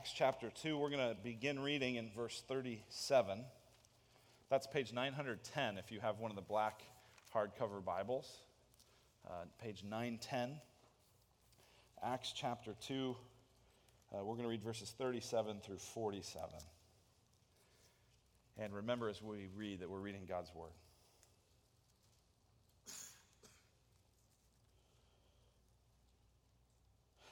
Acts chapter 2. We're going to begin reading in verse 37. That's page 910 if you have one of the black hardcover Bibles. Uh, page 910. Acts chapter 2. Uh, we're going to read verses 37 through 47. And remember as we read that we're reading God's Word.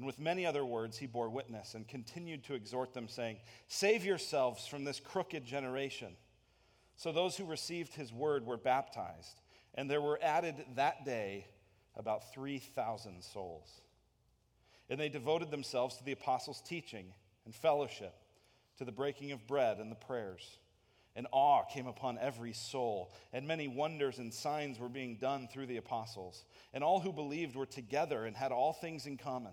And with many other words, he bore witness and continued to exhort them, saying, Save yourselves from this crooked generation. So those who received his word were baptized, and there were added that day about 3,000 souls. And they devoted themselves to the apostles' teaching and fellowship, to the breaking of bread and the prayers. And awe came upon every soul, and many wonders and signs were being done through the apostles. And all who believed were together and had all things in common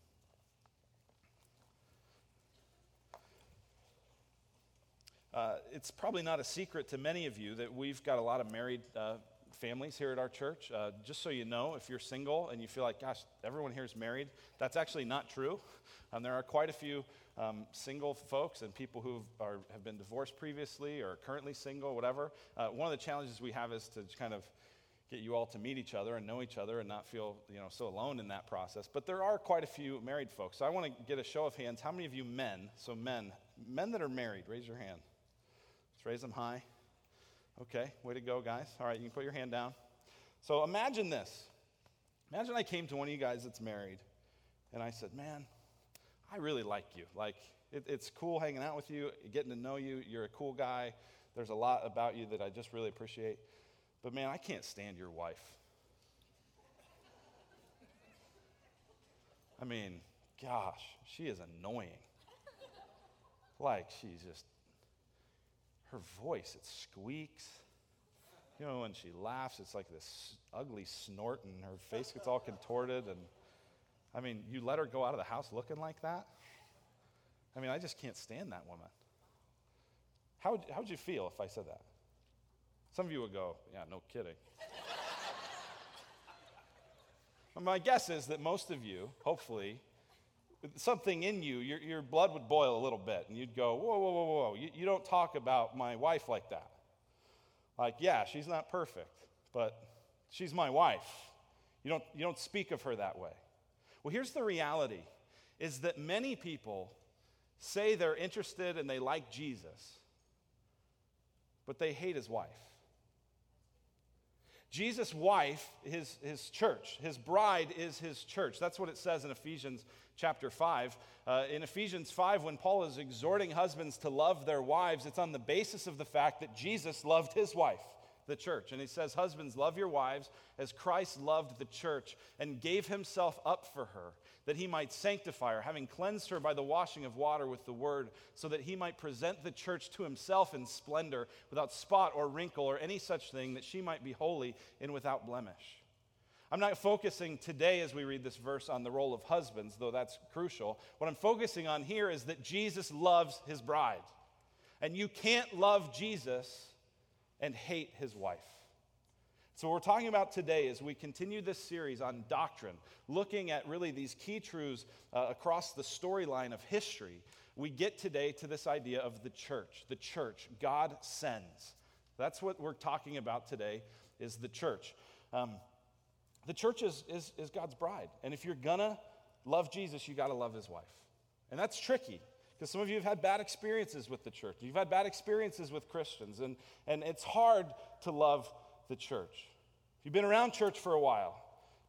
Uh, it's probably not a secret to many of you that we've got a lot of married uh, families here at our church. Uh, just so you know, if you're single and you feel like, gosh, everyone here is married, that's actually not true. Um, there are quite a few um, single folks and people who have been divorced previously or currently single, whatever. Uh, one of the challenges we have is to kind of get you all to meet each other and know each other and not feel you know so alone in that process but there are quite a few married folks so i want to get a show of hands how many of you men so men men that are married raise your hand Let's raise them high. Okay, way to go, guys. All right, you can put your hand down. So imagine this. Imagine I came to one of you guys that's married, and I said, Man, I really like you. Like, it, it's cool hanging out with you, getting to know you. You're a cool guy. There's a lot about you that I just really appreciate. But man, I can't stand your wife. I mean, gosh, she is annoying. Like, she's just her voice, it squeaks. You know, when she laughs, it's like this ugly snort, and her face gets all contorted. And I mean, you let her go out of the house looking like that? I mean, I just can't stand that woman. How would, how would you feel if I said that? Some of you would go, yeah, no kidding. My guess is that most of you, hopefully, something in you, your, your blood would boil a little bit, and you'd go, Whoa, whoa, whoa, whoa. You, you don't talk about my wife like that. Like, yeah, she's not perfect, but she's my wife. You don't, you don't speak of her that way. Well, here's the reality is that many people say they're interested and they like Jesus, but they hate his wife. Jesus' wife, his, his church, his bride is his church. That's what it says in Ephesians chapter 5. Uh, in Ephesians 5, when Paul is exhorting husbands to love their wives, it's on the basis of the fact that Jesus loved his wife the church. And he says, Husbands, love your wives as Christ loved the church and gave himself up for her, that he might sanctify her, having cleansed her by the washing of water with the word, so that he might present the church to himself in splendor, without spot or wrinkle or any such thing, that she might be holy and without blemish. I'm not focusing today as we read this verse on the role of husbands, though that's crucial. What I'm focusing on here is that Jesus loves his bride. And you can't love Jesus and hate his wife. So, what we're talking about today as we continue this series on doctrine, looking at really these key truths uh, across the storyline of history, we get today to this idea of the church. The church, God sends. That's what we're talking about today, is the church. Um, the church is, is, is God's bride. And if you're gonna love Jesus, you gotta love his wife. And that's tricky because some of you have had bad experiences with the church. You've had bad experiences with Christians, and, and it's hard to love the church. If you've been around church for a while,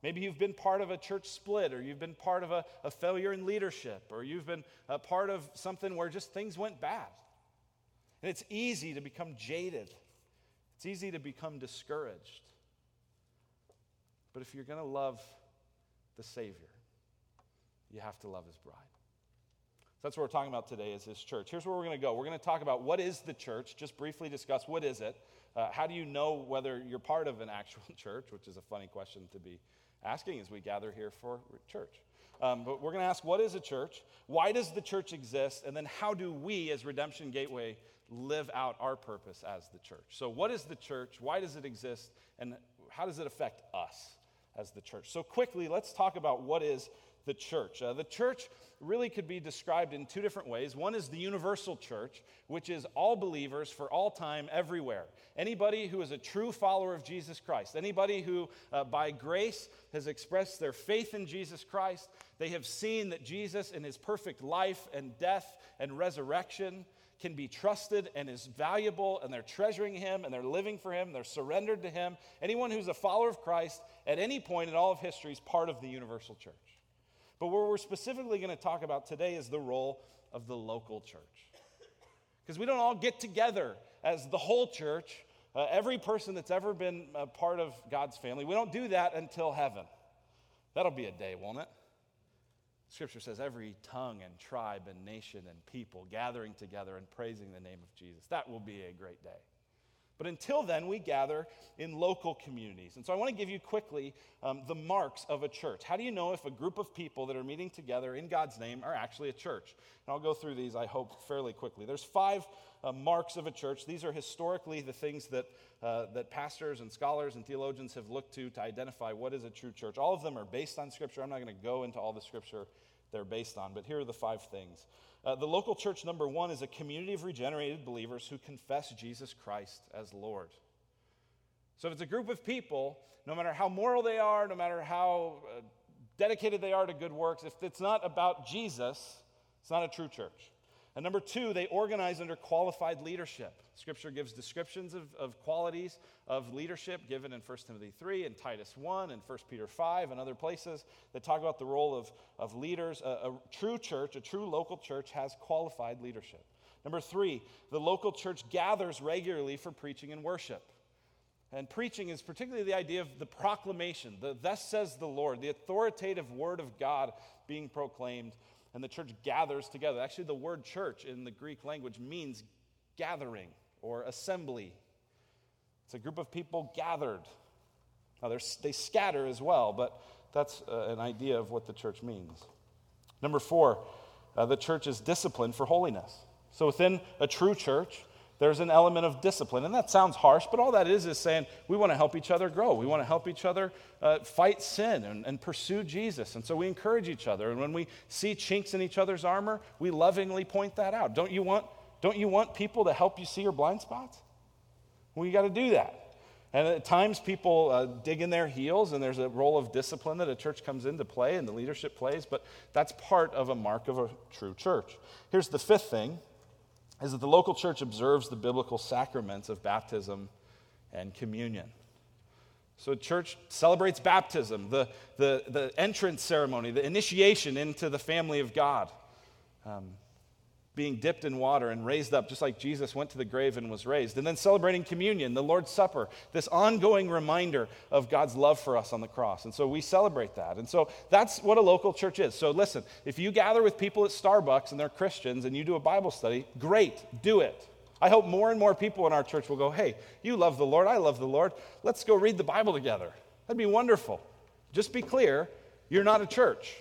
maybe you've been part of a church split, or you've been part of a, a failure in leadership, or you've been a part of something where just things went bad. And it's easy to become jaded, it's easy to become discouraged. But if you're going to love the Savior, you have to love His bride. So that's what we're talking about today is His church. Here's where we're going to go. We're going to talk about what is the church, just briefly discuss what is it. Uh, how do you know whether you're part of an actual church, which is a funny question to be asking as we gather here for church. Um, but we're going to ask what is a church? Why does the church exist? And then how do we, as Redemption Gateway, live out our purpose as the church? So, what is the church? Why does it exist? And how does it affect us as the church? So, quickly, let's talk about what is the church. Uh, the church really could be described in two different ways. One is the universal church, which is all believers for all time, everywhere. Anybody who is a true follower of Jesus Christ, anybody who uh, by grace has expressed their faith in Jesus Christ, they have seen that Jesus in his perfect life and death and resurrection can be trusted and is valuable, and they're treasuring him and they're living for him, they're surrendered to him. Anyone who's a follower of Christ at any point in all of history is part of the universal church. But what we're specifically going to talk about today is the role of the local church. Because we don't all get together as the whole church, uh, every person that's ever been a part of God's family. We don't do that until heaven. That'll be a day, won't it? Scripture says every tongue and tribe and nation and people gathering together and praising the name of Jesus. That will be a great day. But until then, we gather in local communities. And so I want to give you quickly um, the marks of a church. How do you know if a group of people that are meeting together in God's name are actually a church? And I'll go through these, I hope, fairly quickly. There's five uh, marks of a church. These are historically the things that, uh, that pastors and scholars and theologians have looked to to identify what is a true church. All of them are based on Scripture. I'm not going to go into all the Scripture they're based on, but here are the five things. Uh, the local church, number one, is a community of regenerated believers who confess Jesus Christ as Lord. So if it's a group of people, no matter how moral they are, no matter how uh, dedicated they are to good works, if it's not about Jesus, it's not a true church. And number two, they organize under qualified leadership. Scripture gives descriptions of, of qualities of leadership given in 1 Timothy 3 and Titus 1 and 1 Peter 5 and other places that talk about the role of, of leaders. A, a true church, a true local church, has qualified leadership. Number three, the local church gathers regularly for preaching and worship. And preaching is particularly the idea of the proclamation, the thus says the Lord, the authoritative word of God being proclaimed and the church gathers together. Actually, the word church in the Greek language means gathering or assembly. It's a group of people gathered. Now, they scatter as well, but that's uh, an idea of what the church means. Number four, uh, the church is disciplined for holiness. So, within a true church, there's an element of discipline. And that sounds harsh, but all that is is saying we want to help each other grow. We want to help each other uh, fight sin and, and pursue Jesus. And so we encourage each other. And when we see chinks in each other's armor, we lovingly point that out. Don't you want, don't you want people to help you see your blind spots? Well, you got to do that. And at times, people uh, dig in their heels, and there's a role of discipline that a church comes into play and the leadership plays, but that's part of a mark of a true church. Here's the fifth thing is that the local church observes the biblical sacraments of baptism and communion. So, church celebrates baptism, the, the, the entrance ceremony, the initiation into the family of God. Um, being dipped in water and raised up, just like Jesus went to the grave and was raised. And then celebrating communion, the Lord's Supper, this ongoing reminder of God's love for us on the cross. And so we celebrate that. And so that's what a local church is. So listen, if you gather with people at Starbucks and they're Christians and you do a Bible study, great, do it. I hope more and more people in our church will go, hey, you love the Lord, I love the Lord. Let's go read the Bible together. That'd be wonderful. Just be clear, you're not a church.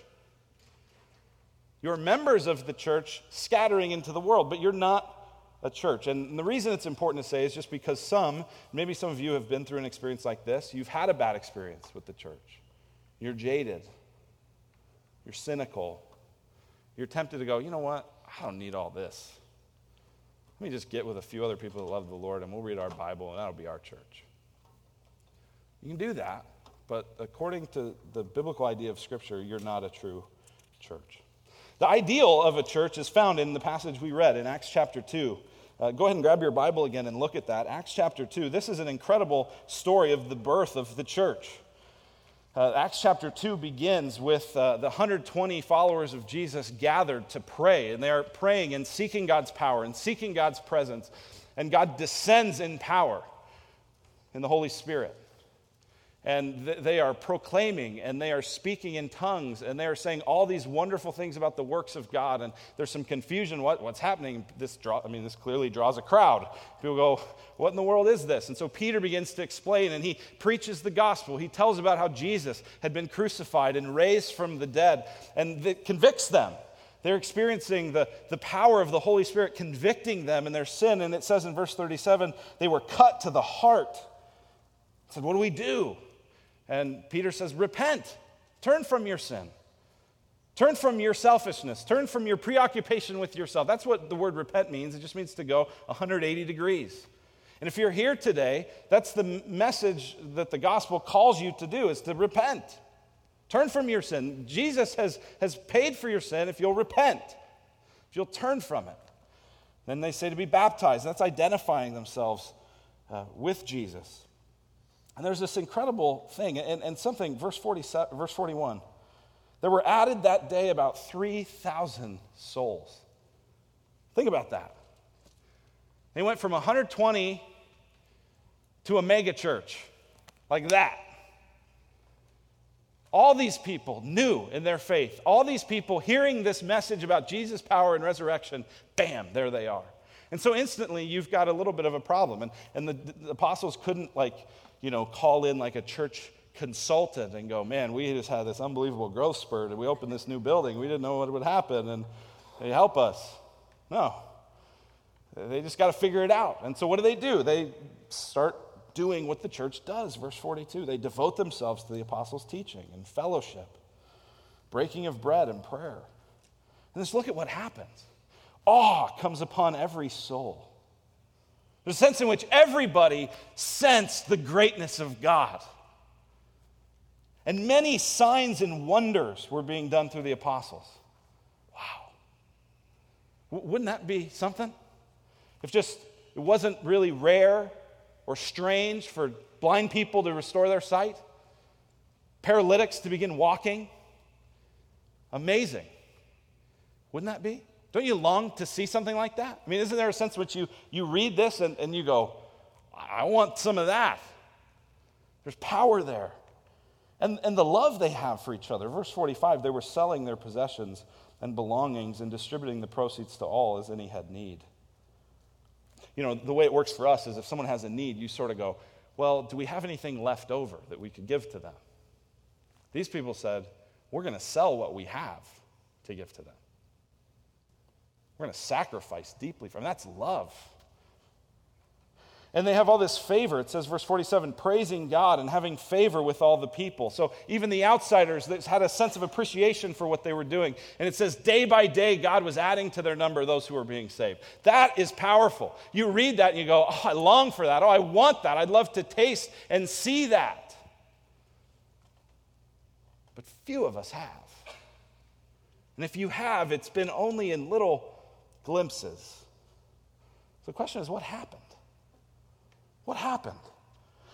You're members of the church scattering into the world, but you're not a church. And the reason it's important to say is just because some, maybe some of you have been through an experience like this. You've had a bad experience with the church. You're jaded. You're cynical. You're tempted to go, you know what? I don't need all this. Let me just get with a few other people that love the Lord and we'll read our Bible and that'll be our church. You can do that, but according to the biblical idea of Scripture, you're not a true church. The ideal of a church is found in the passage we read in Acts chapter 2. Uh, go ahead and grab your Bible again and look at that. Acts chapter 2. This is an incredible story of the birth of the church. Uh, Acts chapter 2 begins with uh, the 120 followers of Jesus gathered to pray, and they are praying and seeking God's power and seeking God's presence. And God descends in power in the Holy Spirit and th- they are proclaiming and they are speaking in tongues and they are saying all these wonderful things about the works of God. And there's some confusion. What, what's happening? This draw, I mean, this clearly draws a crowd. People go, What in the world is this? And so Peter begins to explain and he preaches the gospel. He tells about how Jesus had been crucified and raised from the dead, and it convicts them. They're experiencing the, the power of the Holy Spirit convicting them in their sin. And it says in verse 37 they were cut to the heart. I said, What do we do? And Peter says, Repent, turn from your sin. Turn from your selfishness. Turn from your preoccupation with yourself. That's what the word repent means. It just means to go 180 degrees. And if you're here today, that's the message that the gospel calls you to do is to repent. Turn from your sin. Jesus has, has paid for your sin if you'll repent, if you'll turn from it. Then they say to be baptized. That's identifying themselves uh, with Jesus. And there's this incredible thing, and, and something, verse, 47, verse 41. There were added that day about 3,000 souls. Think about that. They went from 120 to a mega church, like that. All these people new in their faith, all these people hearing this message about Jesus' power and resurrection, bam, there they are. And so instantly you've got a little bit of a problem. And, and the, the apostles couldn't like you know, call in like a church consultant and go, man, we just had this unbelievable growth spurt and we opened this new building. We didn't know what would happen and they help us. No. They just got to figure it out. And so what do they do? They start doing what the church does. Verse 42 they devote themselves to the apostles' teaching and fellowship, breaking of bread and prayer. And just look at what happens. Awe comes upon every soul. There's a sense in which everybody sensed the greatness of God. And many signs and wonders were being done through the apostles. Wow. W- wouldn't that be something? If just it wasn't really rare or strange for blind people to restore their sight, paralytics to begin walking. Amazing. Wouldn't that be? Don't you long to see something like that? I mean, isn't there a sense in which you, you read this and, and you go, I want some of that? There's power there. And, and the love they have for each other. Verse 45 they were selling their possessions and belongings and distributing the proceeds to all as any had need. You know, the way it works for us is if someone has a need, you sort of go, Well, do we have anything left over that we could give to them? These people said, We're going to sell what we have to give to them. We're going to sacrifice deeply for them. That's love. And they have all this favor. It says, verse 47, praising God and having favor with all the people. So even the outsiders had a sense of appreciation for what they were doing. And it says, day by day, God was adding to their number those who were being saved. That is powerful. You read that and you go, oh, I long for that. Oh, I want that. I'd love to taste and see that. But few of us have. And if you have, it's been only in little glimpses. So the question is what happened? What happened?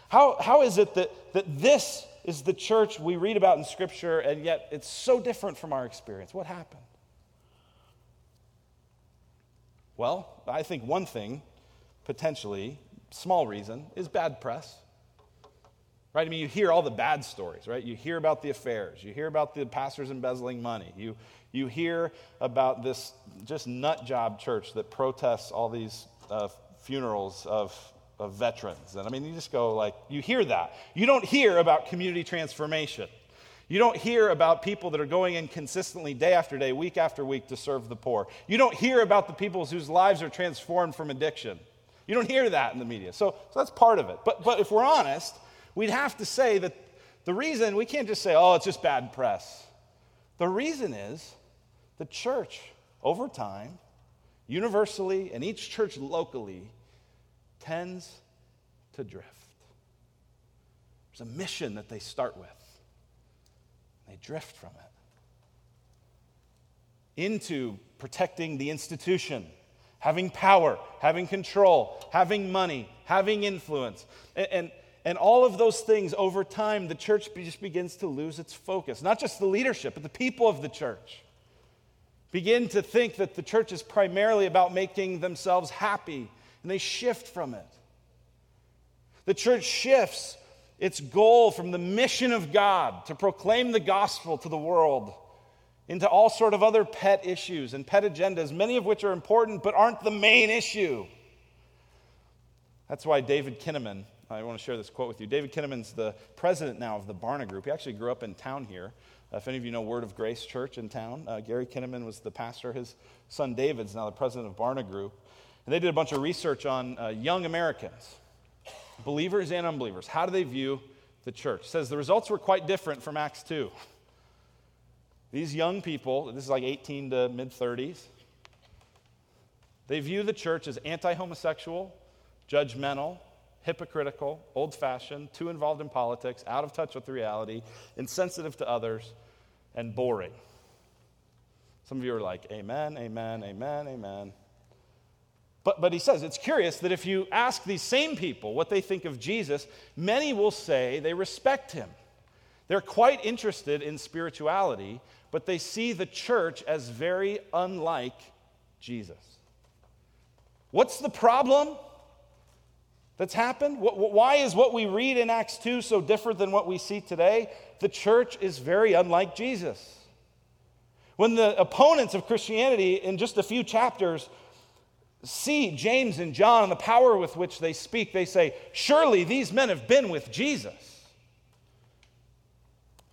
How, how is it that, that this is the church we read about in Scripture and yet it's so different from our experience? What happened? Well, I think one thing, potentially, small reason, is bad press. Right? I mean, you hear all the bad stories, right? You hear about the affairs. You hear about the pastors embezzling money. You, you hear about this just nut job church that protests all these uh, funerals of, of veterans. And I mean, you just go like, you hear that. You don't hear about community transformation. You don't hear about people that are going in consistently day after day, week after week to serve the poor. You don't hear about the people whose lives are transformed from addiction. You don't hear that in the media. So, so that's part of it. But, but if we're honest, we'd have to say that the reason, we can't just say, oh, it's just bad press. The reason is the church, over time, universally, and each church locally, tends to drift. There's a mission that they start with, they drift from it into protecting the institution having power, having control, having money, having influence. And, and, and, all of those things over time, the church just begins to lose its focus. Not just the leadership, but the people of the church begin to think that the church is primarily about making themselves happy, and they shift from it. The church shifts its goal from the mission of God to proclaim the gospel to the world into all sort of other pet issues and pet agendas, many of which are important but aren't the main issue. That's why David Kinnaman, I want to share this quote with you. David Kinnaman's the president now of the Barna Group. He actually grew up in town here. If any of you know Word of Grace Church in town, uh, Gary Kinnaman was the pastor. His son David's now the president of Barna Group. And they did a bunch of research on uh, young Americans, believers and unbelievers. How do they view the church? It says the results were quite different from Acts 2. These young people, this is like 18 to mid 30s, they view the church as anti homosexual, judgmental, hypocritical, old fashioned, too involved in politics, out of touch with reality, insensitive to others, and boring. Some of you are like, Amen, amen, amen, amen. But, but he says it's curious that if you ask these same people what they think of Jesus, many will say they respect him. They're quite interested in spirituality, but they see the church as very unlike Jesus. What's the problem that's happened? Why is what we read in Acts 2 so different than what we see today? The church is very unlike Jesus. When the opponents of Christianity, in just a few chapters, see James and John and the power with which they speak, they say, Surely these men have been with Jesus.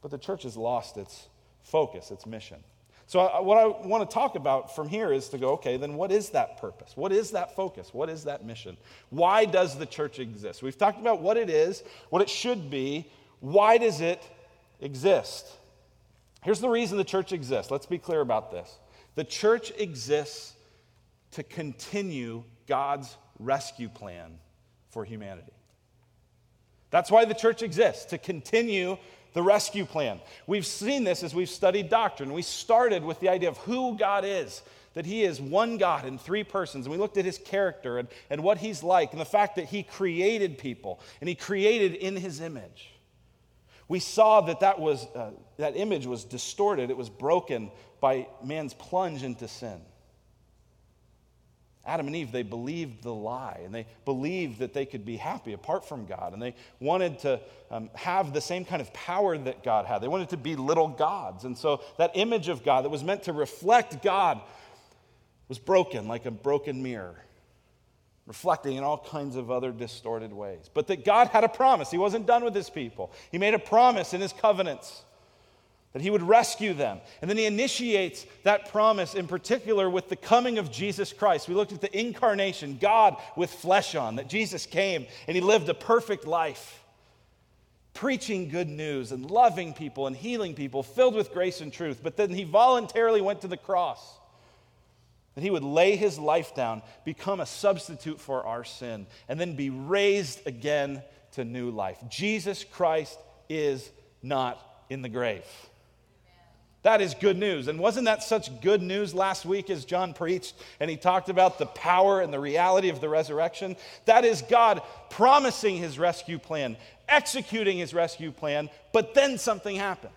But the church has lost its focus, its mission. So, I, what I want to talk about from here is to go, okay, then what is that purpose? What is that focus? What is that mission? Why does the church exist? We've talked about what it is, what it should be. Why does it exist? Here's the reason the church exists. Let's be clear about this. The church exists to continue God's rescue plan for humanity. That's why the church exists, to continue the rescue plan. We've seen this as we've studied doctrine. We started with the idea of who God is, that He is one God in three persons. And we looked at His character and, and what He's like, and the fact that He created people and He created in His image. We saw that that, was, uh, that image was distorted, it was broken by man's plunge into sin. Adam and Eve, they believed the lie and they believed that they could be happy apart from God. And they wanted to um, have the same kind of power that God had. They wanted to be little gods. And so that image of God that was meant to reflect God was broken like a broken mirror, reflecting in all kinds of other distorted ways. But that God had a promise. He wasn't done with his people, He made a promise in His covenants that he would rescue them. And then he initiates that promise in particular with the coming of Jesus Christ. We looked at the incarnation, God with flesh on, that Jesus came and he lived a perfect life, preaching good news and loving people and healing people, filled with grace and truth. But then he voluntarily went to the cross. That he would lay his life down, become a substitute for our sin, and then be raised again to new life. Jesus Christ is not in the grave. That is good news. And wasn't that such good news last week as John preached and he talked about the power and the reality of the resurrection? That is God promising his rescue plan, executing his rescue plan, but then something happens.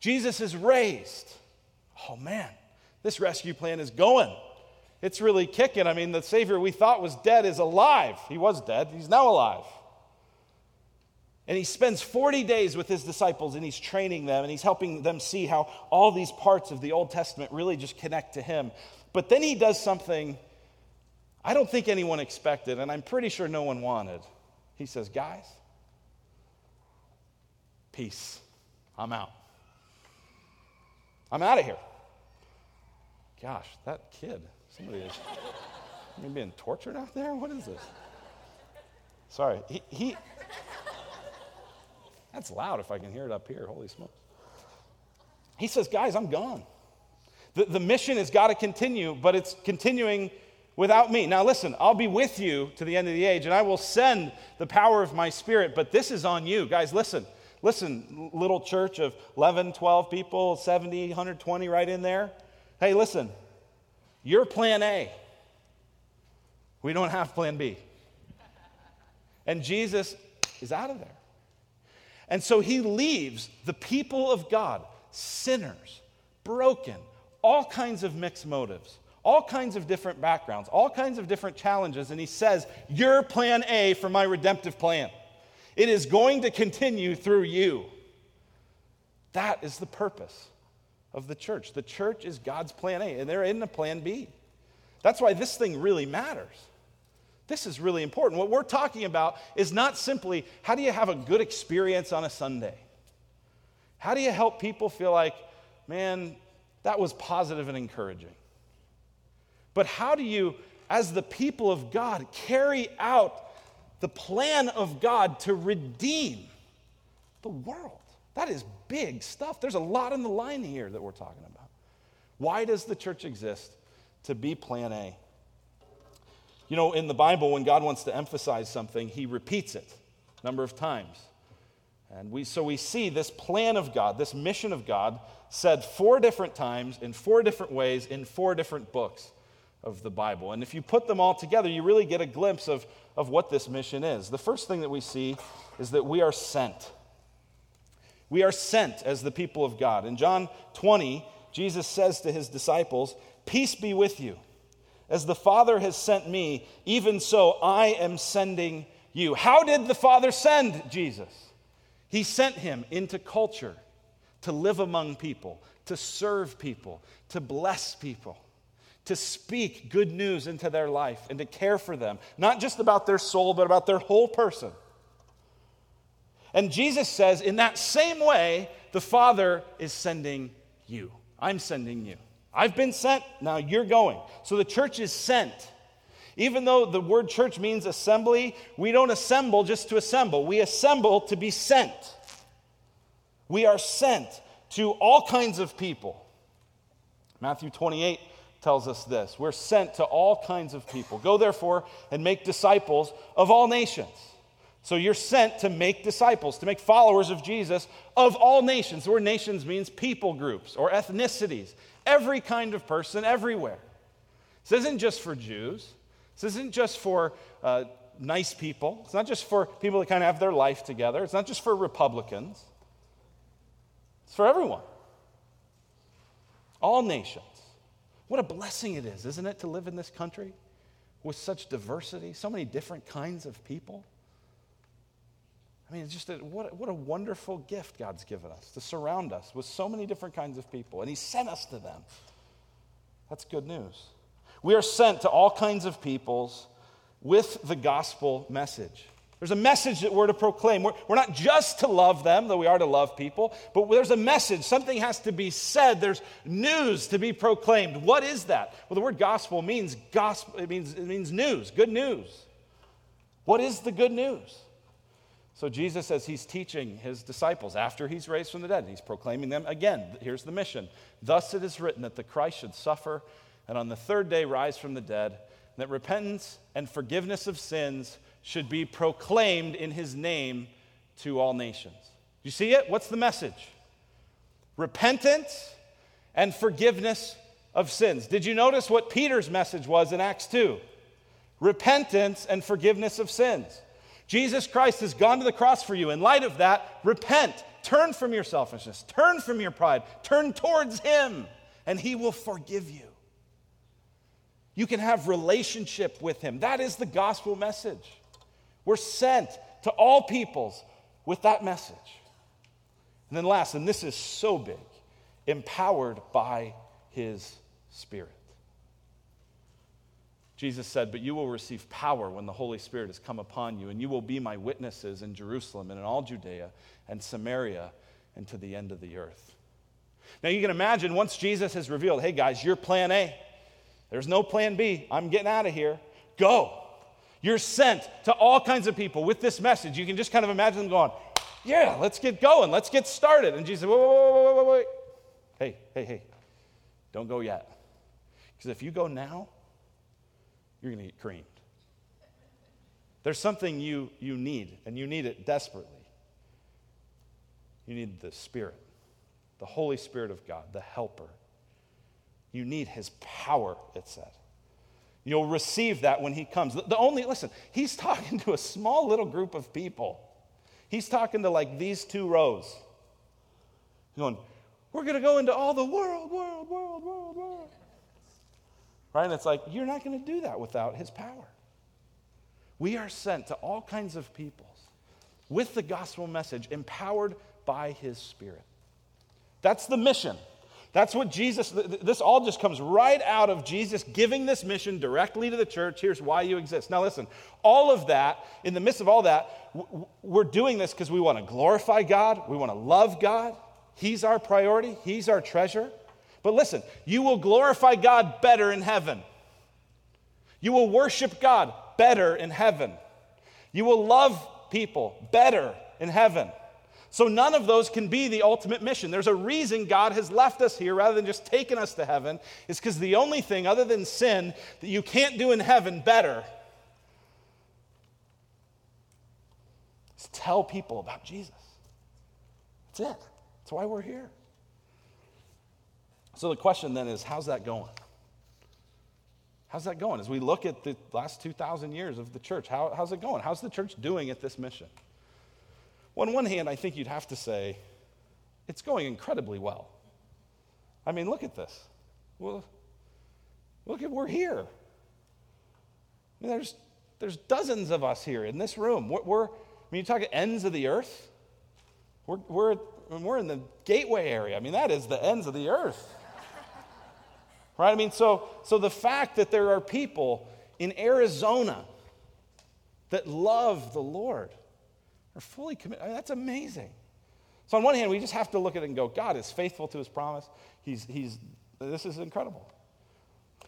Jesus is raised. Oh man, this rescue plan is going. It's really kicking. I mean, the Savior we thought was dead is alive. He was dead, he's now alive. And he spends 40 days with his disciples and he's training them and he's helping them see how all these parts of the Old Testament really just connect to him. But then he does something I don't think anyone expected, and I'm pretty sure no one wanted. He says, Guys, peace. I'm out. I'm out of here. Gosh, that kid, somebody is being tortured out there? What is this? Sorry. He, he that's loud if I can hear it up here. Holy smokes. He says, Guys, I'm gone. The, the mission has got to continue, but it's continuing without me. Now, listen, I'll be with you to the end of the age, and I will send the power of my spirit, but this is on you. Guys, listen. Listen, little church of 11, 12 people, 70, 120 right in there. Hey, listen. You're plan A. We don't have plan B. And Jesus is out of there. And so he leaves the people of God, sinners, broken, all kinds of mixed motives, all kinds of different backgrounds, all kinds of different challenges. And he says, You're plan A for my redemptive plan. It is going to continue through you. That is the purpose of the church. The church is God's plan A, and they're in the plan B. That's why this thing really matters. This is really important. What we're talking about is not simply how do you have a good experience on a Sunday? How do you help people feel like, man, that was positive and encouraging? But how do you, as the people of God, carry out the plan of God to redeem the world? That is big stuff. There's a lot in the line here that we're talking about. Why does the church exist? To be plan A. You know, in the Bible, when God wants to emphasize something, he repeats it a number of times. And we, so we see this plan of God, this mission of God, said four different times in four different ways in four different books of the Bible. And if you put them all together, you really get a glimpse of, of what this mission is. The first thing that we see is that we are sent. We are sent as the people of God. In John 20, Jesus says to his disciples, Peace be with you. As the Father has sent me, even so I am sending you. How did the Father send Jesus? He sent him into culture to live among people, to serve people, to bless people, to speak good news into their life, and to care for them, not just about their soul, but about their whole person. And Jesus says, in that same way, the Father is sending you. I'm sending you. I've been sent, now you're going. So the church is sent. Even though the word church means assembly, we don't assemble just to assemble. We assemble to be sent. We are sent to all kinds of people. Matthew 28 tells us this We're sent to all kinds of people. Go therefore and make disciples of all nations. So you're sent to make disciples, to make followers of Jesus of all nations. The word nations means people groups or ethnicities every kind of person everywhere. This isn't just for Jews. This isn't just for uh, nice people. It's not just for people that kind of have their life together. It's not just for Republicans. It's for everyone. All nations. What a blessing it is, isn't it, to live in this country with such diversity, so many different kinds of people? I mean, it's just a, what, what a wonderful gift God's given us to surround us with so many different kinds of people, and He sent us to them. That's good news. We are sent to all kinds of peoples with the gospel message. There's a message that we're to proclaim. We're, we're not just to love them, though we are to love people, but there's a message. Something has to be said. There's news to be proclaimed. What is that? Well, the word gospel means gospel, it means, it means news, good news. What is the good news? So Jesus says he's teaching his disciples after he's raised from the dead, he's proclaiming them again. Here's the mission. Thus it is written that the Christ should suffer and on the third day rise from the dead, that repentance and forgiveness of sins should be proclaimed in his name to all nations. You see it? What's the message? Repentance and forgiveness of sins. Did you notice what Peter's message was in Acts 2? Repentance and forgiveness of sins. Jesus Christ has gone to the cross for you. In light of that, repent. Turn from your selfishness. Turn from your pride. Turn towards Him, and He will forgive you. You can have relationship with Him. That is the gospel message. We're sent to all peoples with that message. And then last, and this is so big, empowered by His Spirit. Jesus said, But you will receive power when the Holy Spirit has come upon you, and you will be my witnesses in Jerusalem and in all Judea and Samaria and to the end of the earth. Now you can imagine once Jesus has revealed, Hey guys, you're plan A. There's no plan B. I'm getting out of here. Go. You're sent to all kinds of people with this message. You can just kind of imagine them going, Yeah, let's get going. Let's get started. And Jesus said, Wait, wait, wait, wait, wait. Hey, hey, hey. Don't go yet. Because if you go now, you're going to get creamed. There's something you, you need, and you need it desperately. You need the Spirit, the Holy Spirit of God, the Helper. You need his power, it said. You'll receive that when he comes. The only, listen, he's talking to a small little group of people. He's talking to like these two rows. He's going, we're going to go into all the world, world, world, world, world. Right? And it's like, you're not going to do that without his power. We are sent to all kinds of peoples with the gospel message, empowered by his spirit. That's the mission. That's what Jesus, this all just comes right out of Jesus giving this mission directly to the church. Here's why you exist. Now, listen, all of that, in the midst of all that, we're doing this because we want to glorify God, we want to love God. He's our priority, He's our treasure. But listen, you will glorify God better in heaven. You will worship God better in heaven. You will love people better in heaven. So none of those can be the ultimate mission. There's a reason God has left us here rather than just taking us to heaven. is because the only thing other than sin that you can't do in heaven better is tell people about Jesus. That's it. That's why we're here. So the question then is how's that going? How's that going? As we look at the last 2,000 years of the church, how, how's it going? How's the church doing at this mission? Well, on one hand, I think you'd have to say it's going incredibly well. I mean, look at this. Well, look at we're here. I mean, there's there's dozens of us here in this room. We're, we're I mean, you talk at ends of the earth. We're, we're, we're in the gateway area. I mean, that is the ends of the earth. Right? I mean, so, so the fact that there are people in Arizona that love the Lord are fully committed. I mean, that's amazing. So, on one hand, we just have to look at it and go, God is faithful to his promise. He's, he's, this is incredible.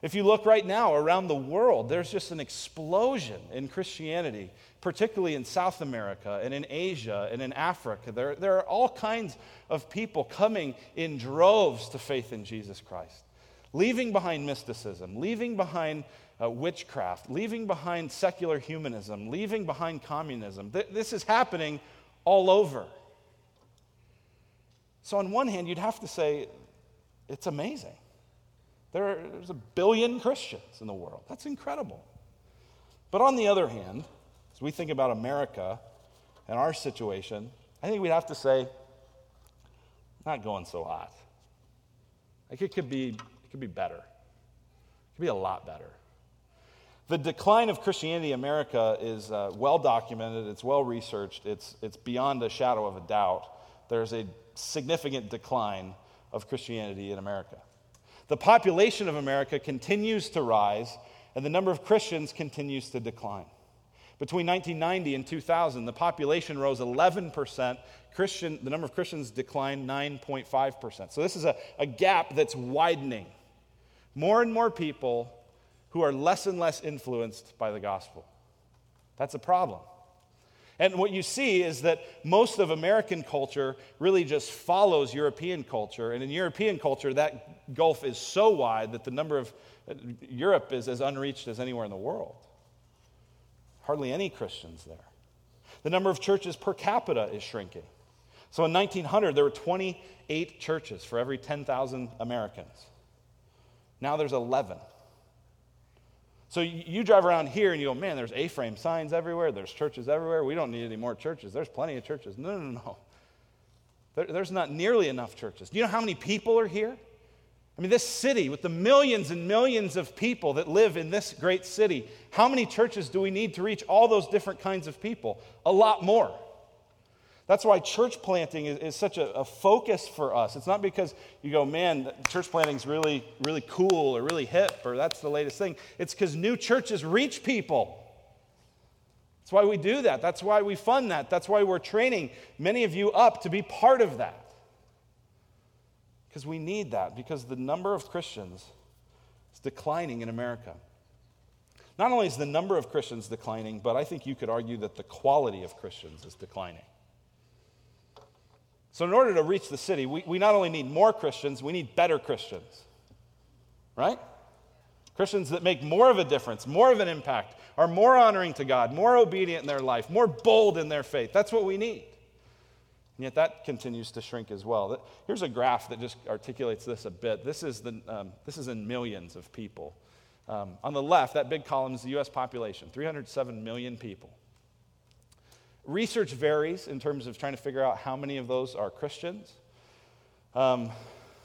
If you look right now around the world, there's just an explosion in Christianity, particularly in South America and in Asia and in Africa. There, there are all kinds of people coming in droves to faith in Jesus Christ, leaving behind mysticism, leaving behind uh, witchcraft, leaving behind secular humanism, leaving behind communism. Th- this is happening all over. So, on one hand, you'd have to say it's amazing. There's a billion Christians in the world. That's incredible. But on the other hand, as we think about America and our situation, I think we'd have to say, not going so hot. Like it could be, it could be better. It could be a lot better. The decline of Christianity in America is uh, well documented, it's well researched, it's, it's beyond a shadow of a doubt. There's a significant decline of Christianity in America. The population of America continues to rise, and the number of Christians continues to decline. Between 1990 and 2000, the population rose 11%. Christian, the number of Christians declined 9.5%. So this is a, a gap that's widening. More and more people who are less and less influenced by the gospel. That's a problem. And what you see is that most of American culture really just follows European culture. And in European culture, that gulf is so wide that the number of Europe is as unreached as anywhere in the world. Hardly any Christians there. The number of churches per capita is shrinking. So in 1900, there were 28 churches for every 10,000 Americans. Now there's 11. So you drive around here and you go, man, there's A frame signs everywhere, there's churches everywhere. We don't need any more churches. There's plenty of churches. No, no, no. There, there's not nearly enough churches. Do you know how many people are here? I mean, this city, with the millions and millions of people that live in this great city, how many churches do we need to reach all those different kinds of people? A lot more. That's why church planting is, is such a, a, focus for us. It's not because you go, man, church planting is really, really cool or really hip or that's the latest thing. It's because new churches reach people. That's why we do that. That's why we fund that. That's why we're training many of you up to be part of that. Because we need that, because the number of Christians is declining in America. Not only is the number of Christians declining, but I think you could argue that the quality of Christians is declining. So, in order to reach the city, we, we not only need more Christians, we need better Christians. Right? Christians that make more of a difference, more of an impact, are more honoring to God, more obedient in their life, more bold in their faith. That's what we need. And yet that continues to shrink as well. Here's a graph that just articulates this a bit. This is, the, um, this is in millions of people. Um, on the left, that big column is the US population 307 million people. Research varies in terms of trying to figure out how many of those are Christians. Um,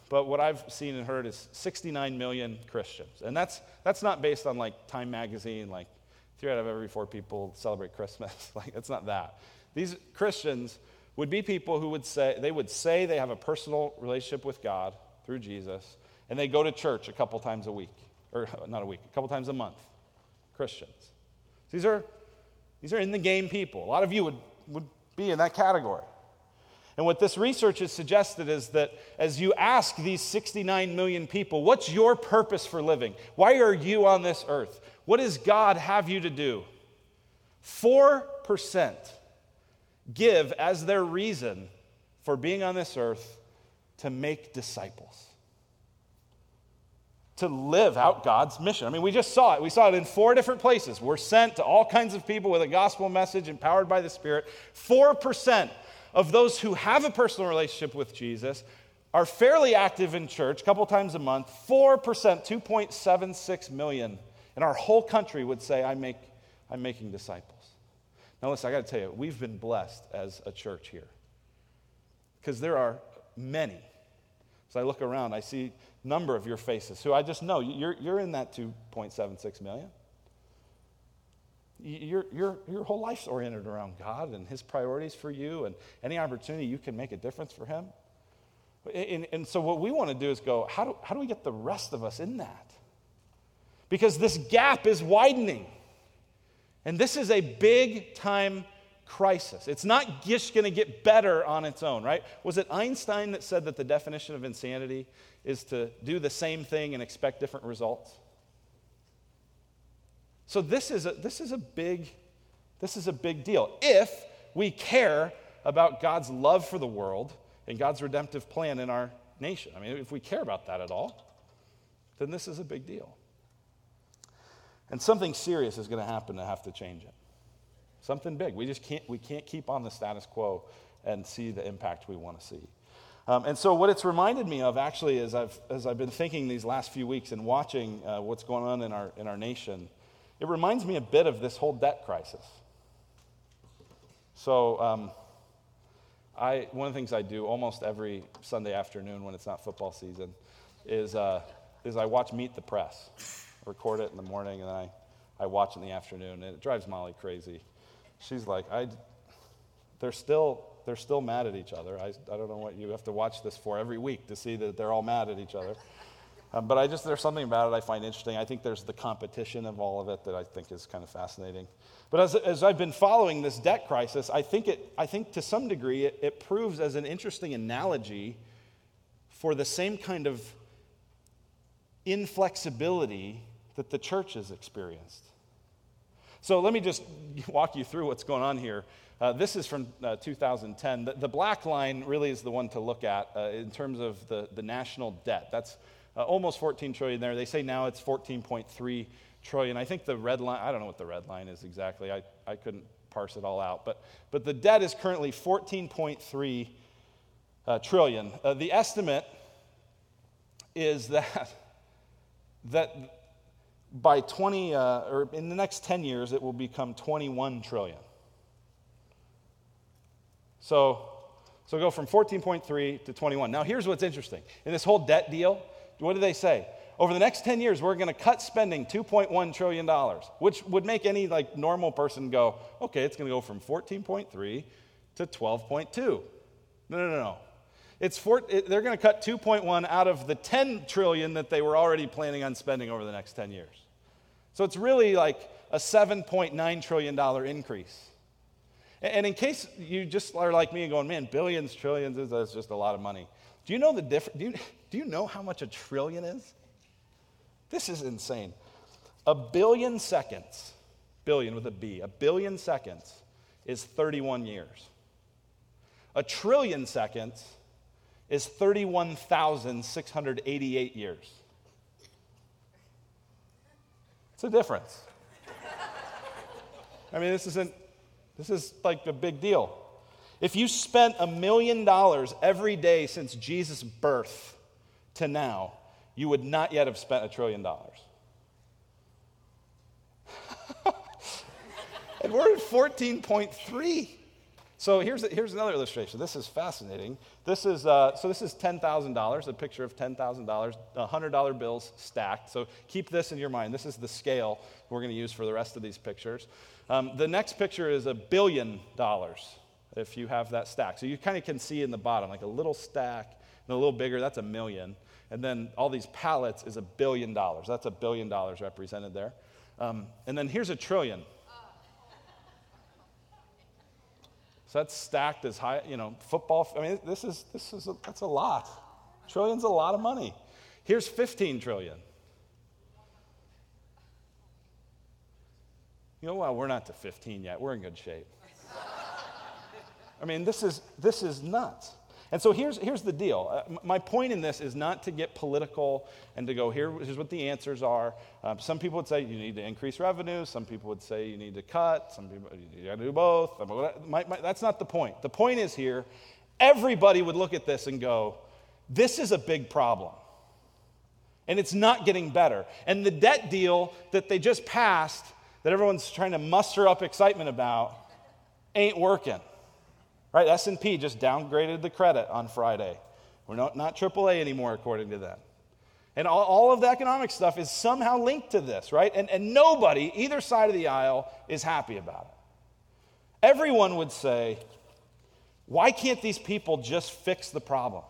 but what I've seen and heard is 69 million Christians. And that's, that's not based on like Time Magazine, like three out of every four people celebrate Christmas. like, it's not that. These Christians would be people who would say, they would say they have a personal relationship with God through Jesus, and they go to church a couple times a week, or not a week, a couple times a month. Christians. These are, these are in the game people. A lot of you would, would be in that category. And what this research has suggested is that as you ask these 69 million people, what's your purpose for living? Why are you on this earth? What does God have you to do? 4% give as their reason for being on this earth to make disciples, to live out God's mission. I mean, we just saw it. We saw it in four different places. We're sent to all kinds of people with a gospel message empowered by the Spirit. 4% of those who have a personal relationship with Jesus are fairly active in church a couple times a month. 4%, 2.76 million in our whole country would say, I make, I'm making disciples. Now, listen, I got to tell you, we've been blessed as a church here because there are many. As I look around, I see a number of your faces who I just know you're, you're in that 2.76 million. Your, your, your whole life's oriented around God and His priorities for you, and any opportunity you can make a difference for Him. And, and so, what we want to do is go, how do, how do we get the rest of us in that? Because this gap is widening. And this is a big time crisis. It's not just going to get better on its own, right? Was it Einstein that said that the definition of insanity is to do the same thing and expect different results? So this is a, this is a big this is a big deal. If we care about God's love for the world and God's redemptive plan in our nation. I mean, if we care about that at all, then this is a big deal. And something serious is going to happen to have to change it. Something big. We just can't we can't keep on the status quo and see the impact we want to see. Um, and so, what it's reminded me of actually, is I've, as I've been thinking these last few weeks and watching uh, what's going on in our, in our nation, it reminds me a bit of this whole debt crisis. So, um, I, one of the things I do almost every Sunday afternoon when it's not football season is, uh, is I watch Meet the Press. I record it in the morning and then I, I watch in the afternoon, and it drives Molly crazy. She's like, I, they're, still, they're still mad at each other. I, I don't know what you have to watch this for every week to see that they're all mad at each other. Um, but I just, there's something about it I find interesting. I think there's the competition of all of it that I think is kind of fascinating. But as, as I've been following this debt crisis, I think, it, I think to some degree it, it proves as an interesting analogy for the same kind of inflexibility that the church has experienced. So let me just walk you through what's going on here. Uh, this is from uh, 2010. The, the, black line really is the one to look at uh, in terms of the, the national debt. That's uh, almost 14 trillion there. They say now it's 14.3 trillion. I think the red line, I don't know what the red line is exactly. I, I couldn't parse it all out. But, but the debt is currently 14.3 uh, trillion. Uh, the estimate is that, that by 20, uh, or in the next 10 years, it will become 21 trillion. So, so go from 14.3 to 21. Now, here's what's interesting. In this whole debt deal, what do they say? Over the next 10 years, we're going to cut spending $2.1 trillion, which would make any like normal person go, okay, it's going to go from 14.3 to 12.2. No, no, no, no. It's four, it, they're going to cut 2.1 out of the 10 trillion that they were already planning on spending over the next 10 years. So it's really like a $7.9 trillion increase. And in case you just are like me and going, man, billions, trillions, that's just a lot of money. Do you know the difference? Do you, do you know how much a trillion is? This is insane. A billion seconds, billion with a B, a billion seconds is 31 years. A trillion seconds is 31,688 years. It's a difference. I mean, this isn't, this is like a big deal. If you spent a million dollars every day since Jesus' birth to now, you would not yet have spent a trillion dollars. and we're at 14.3. So here's, here's another illustration. This is fascinating. This is, uh, so this is $10,000, a picture of $10,000, $100 bills stacked. So keep this in your mind. This is the scale we're going to use for the rest of these pictures. Um, the next picture is a billion dollars if you have that stack. So you kind of can see in the bottom, like a little stack, and a little bigger, that's a million. And then all these pallets is a billion dollars. That's a billion dollars represented there. Um, and then here's a trillion. So that's stacked as high, you know, football. I mean, this is, this is, a, that's a lot. Trillion's a lot of money. Here's 15 trillion. You know what? We're not to 15 yet. We're in good shape. I mean, this is, this is nuts. And so here's, here's the deal. Uh, my point in this is not to get political and to go, Here, here's what the answers are. Um, some people would say you need to increase revenue. Some people would say you need to cut. Some people, you got to do both. My, my, that's not the point. The point is here, everybody would look at this and go, This is a big problem. And it's not getting better. And the debt deal that they just passed, that everyone's trying to muster up excitement about, ain't working. Right? S&P just downgraded the credit on Friday. We're not, not AAA anymore, according to them. And all, all of the economic stuff is somehow linked to this, right? And, and nobody, either side of the aisle, is happy about it. Everyone would say, why can't these people just fix the problem?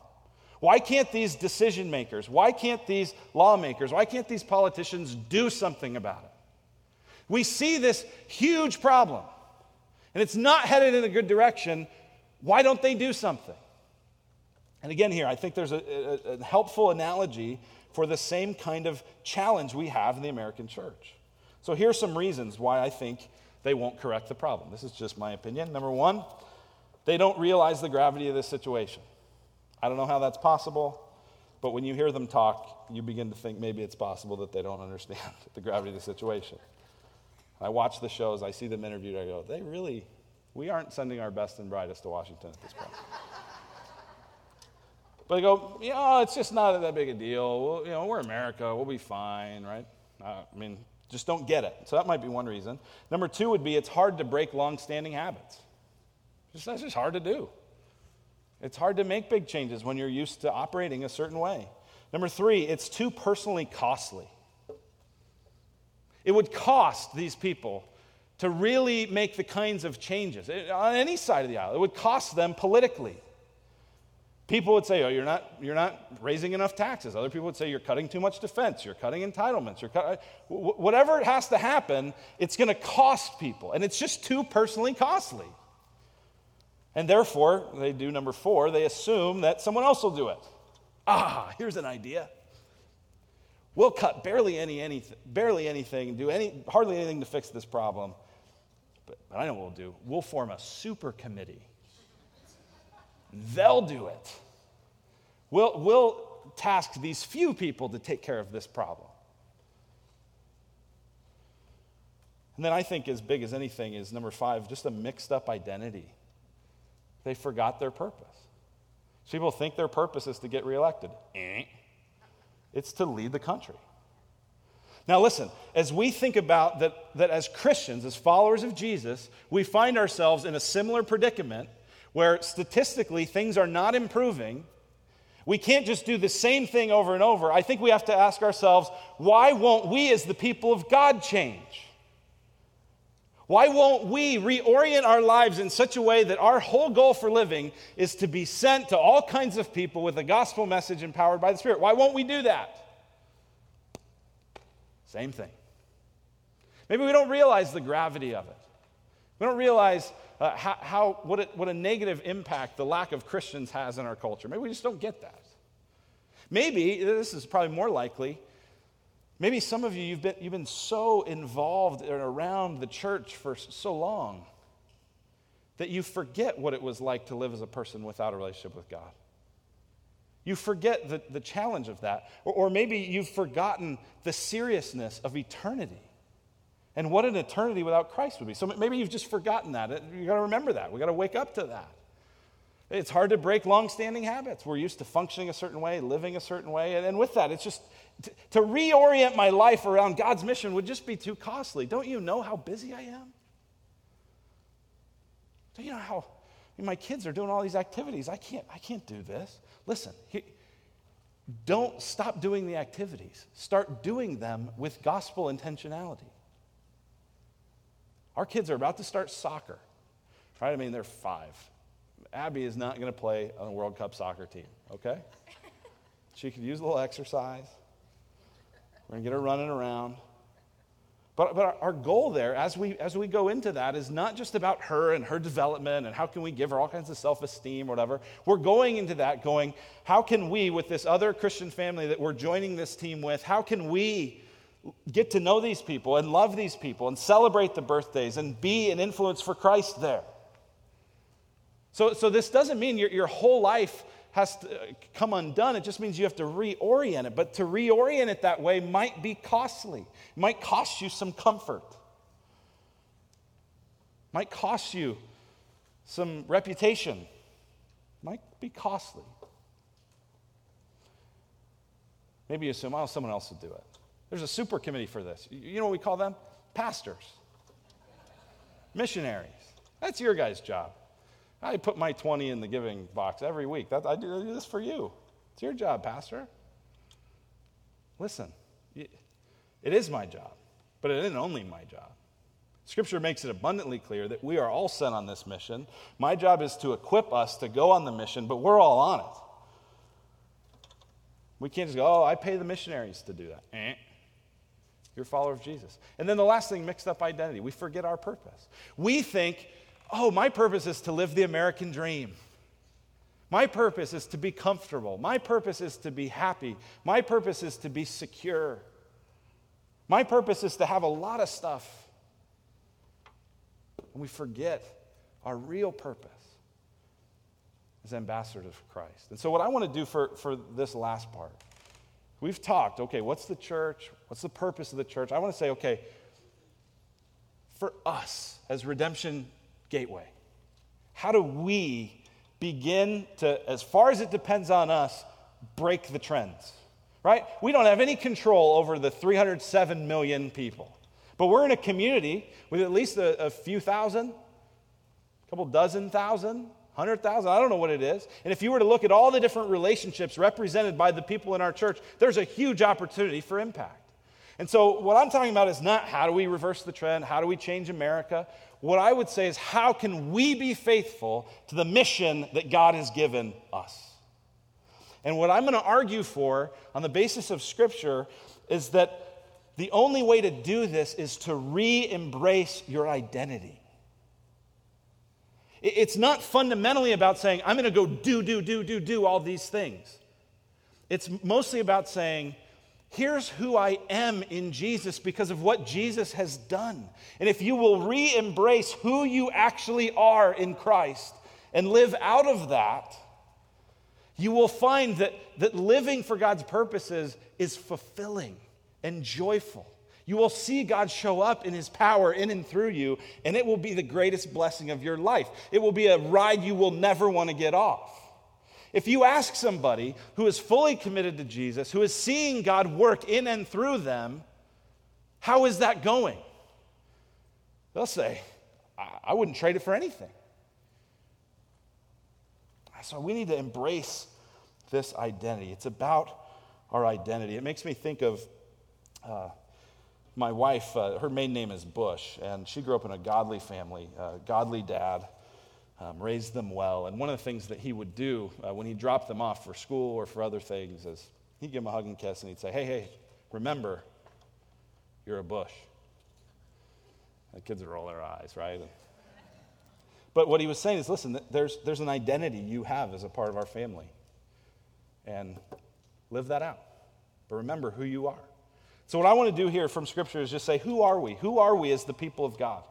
Why can't these decision makers, why can't these lawmakers, why can't these politicians do something about it? We see this huge problem, and it's not headed in a good direction why don't they do something? And again, here, I think there's a, a, a, helpful analogy for the same kind of challenge we have in the American church. So here's some reasons why I think they won't correct the problem. This is just my opinion. Number one, they don't realize the gravity of this situation. I don't know how that's possible, but when you hear them talk, you begin to think maybe it's possible that they don't understand the gravity of the situation. I watch the shows, I see them interviewed, I go, they really, we aren't sending our best and brightest to Washington at this point. but they go, you know, it's just not that big a deal. We'll, you know, we're America. We'll be fine, right? Uh, I mean, just don't get it. So that might be one reason. Number two would be it's hard to break long-standing habits. Just, that's just hard to do. It's hard to make big changes when you're used to operating a certain way. Number three, it's too personally costly. It would cost these people to really make the kinds of changes on any side of the aisle. It would cost them politically. People would say, oh, you're not, you're not raising enough taxes. Other people would say, you're cutting too much defense. You're cutting entitlements. You're cut- whatever it has to happen, it's going to cost people. And it's just too personally costly. And therefore, they do number four, they assume that someone else will do it. Ah, here's an idea. We'll cut barely any anything, barely anything, do any, hardly anything to fix this problem. But, I know what we'll do. We'll form a super committee. They'll do it. We'll, we'll task these few people to take care of this problem. And then I think, as big as anything, is number five, just a mixed up identity. They forgot their purpose. People think their purpose is to get reelected. Eh. It's to lead the country. Now, listen, as we think about that, that as Christians, as followers of Jesus, we find ourselves in a similar predicament where statistically things are not improving. We can't just do the same thing over and over. I think we have to ask ourselves why won't we, as the people of God, change? Why won't we reorient our lives in such a way that our whole goal for living is to be sent to all kinds of people with a gospel message empowered by the Spirit? Why won't we do that? Same thing. Maybe we don't realize the gravity of it. We don't realize uh, how, how, what, a, what a negative impact the lack of Christians has in our culture. Maybe we just don't get that. Maybe, this is probably more likely, maybe some of you, you've been, you've been so involved and around the church for so long that you forget what it was like to live as a person without a relationship with God. You forget the, the challenge of that. Or, or maybe you've forgotten the seriousness of eternity and what an eternity without Christ would be. So maybe you've just forgotten that. You've got to remember that. We've got to wake up to that. It's hard to break long-standing habits. We're used to functioning a certain way, living a certain way, and, and with that, it's just to, to reorient my life around God's mission would just be too costly. Don't you know how busy I am? Don't you know how I mean, my kids are doing all these activities? I can't, I can't do this. Listen, he, don't stop doing the activities. Start doing them with gospel intentionality. Our kids are about to start soccer, right? I mean, they're five. Abby is not going to play on a World Cup soccer team, okay? She could use a little exercise. We're going to get her running around. But, but our goal there, as we, as we go into that, is not just about her and her development and how can we give her all kinds of self esteem or whatever. We're going into that going, how can we, with this other Christian family that we're joining this team with, how can we get to know these people and love these people and celebrate the birthdays and be an influence for Christ there? So, so this doesn't mean your, your whole life has to uh, come undone. It just means you have to reorient it. But to reorient it that way might be costly, might cost you some comfort, might cost you some reputation, might be costly. Maybe you assume, oh, someone else will do it. There's a super committee for this. You know what we call them? Pastors, missionaries. That's your guy's job. I put my 20 in the giving box every week. That, I, do, I do this for you. It's your job, Pastor. Listen, it is my job, but it isn't only my job. Scripture makes it abundantly clear that we are all sent on this mission. My job is to equip us to go on the mission, but we're all on it. We can't just go, oh, I pay the missionaries to do that. Eh. You're a follower of Jesus. And then the last thing, mixed up identity. We forget our purpose. We think oh, my purpose is to live the American dream. My purpose is to be comfortable. My purpose is to be happy. My purpose is to be secure. My purpose is to have a lot of stuff. And we forget our real purpose as ambassadors of Christ. And so, what I want to do for, for this last part, we've talked, okay, what's the church? What's the purpose of the church? I want to say, okay, for us as redemption Gateway? How do we begin to, as far as it depends on us, break the trends? Right? We don't have any control over the 307 million people. But we're in a community with at least a, a few thousand, a couple dozen thousand, 100,000, I don't know what it is. And if you were to look at all the different relationships represented by the people in our church, there's a huge opportunity for impact. And so, what I'm talking about is not how do we reverse the trend, how do we change America. What I would say is, how can we be faithful to the mission that God has given us? And what I'm going to argue for on the basis of Scripture is that the only way to do this is to re embrace your identity. It's not fundamentally about saying, I'm going to go do, do, do, do, do all these things. It's mostly about saying, Here's who I am in Jesus because of what Jesus has done. And if you will re embrace who you actually are in Christ and live out of that, you will find that, that living for God's purposes is fulfilling and joyful. You will see God show up in his power in and through you, and it will be the greatest blessing of your life. It will be a ride you will never want to get off. If you ask somebody who is fully committed to Jesus, who is seeing God work in and through them, how is that going? They'll say, I, wouldn't trade it for anything. So we need to embrace this identity. It's about our identity. It makes me think of uh, my wife. Uh, her maiden name is Bush, and she grew up in a godly family, godly dad um, raised them well. And one of the things that he would do uh, when he dropped them off for school or for other things is he'd give them a hug and kiss and he'd say, Hey, hey, remember, you're a bush. The kids would roll their eyes, right? But what he was saying is listen, there's, there's an identity you have as a part of our family. And live that out. But remember who you are. So, what I want to do here from Scripture is just say, Who are we? Who are we as the people of God?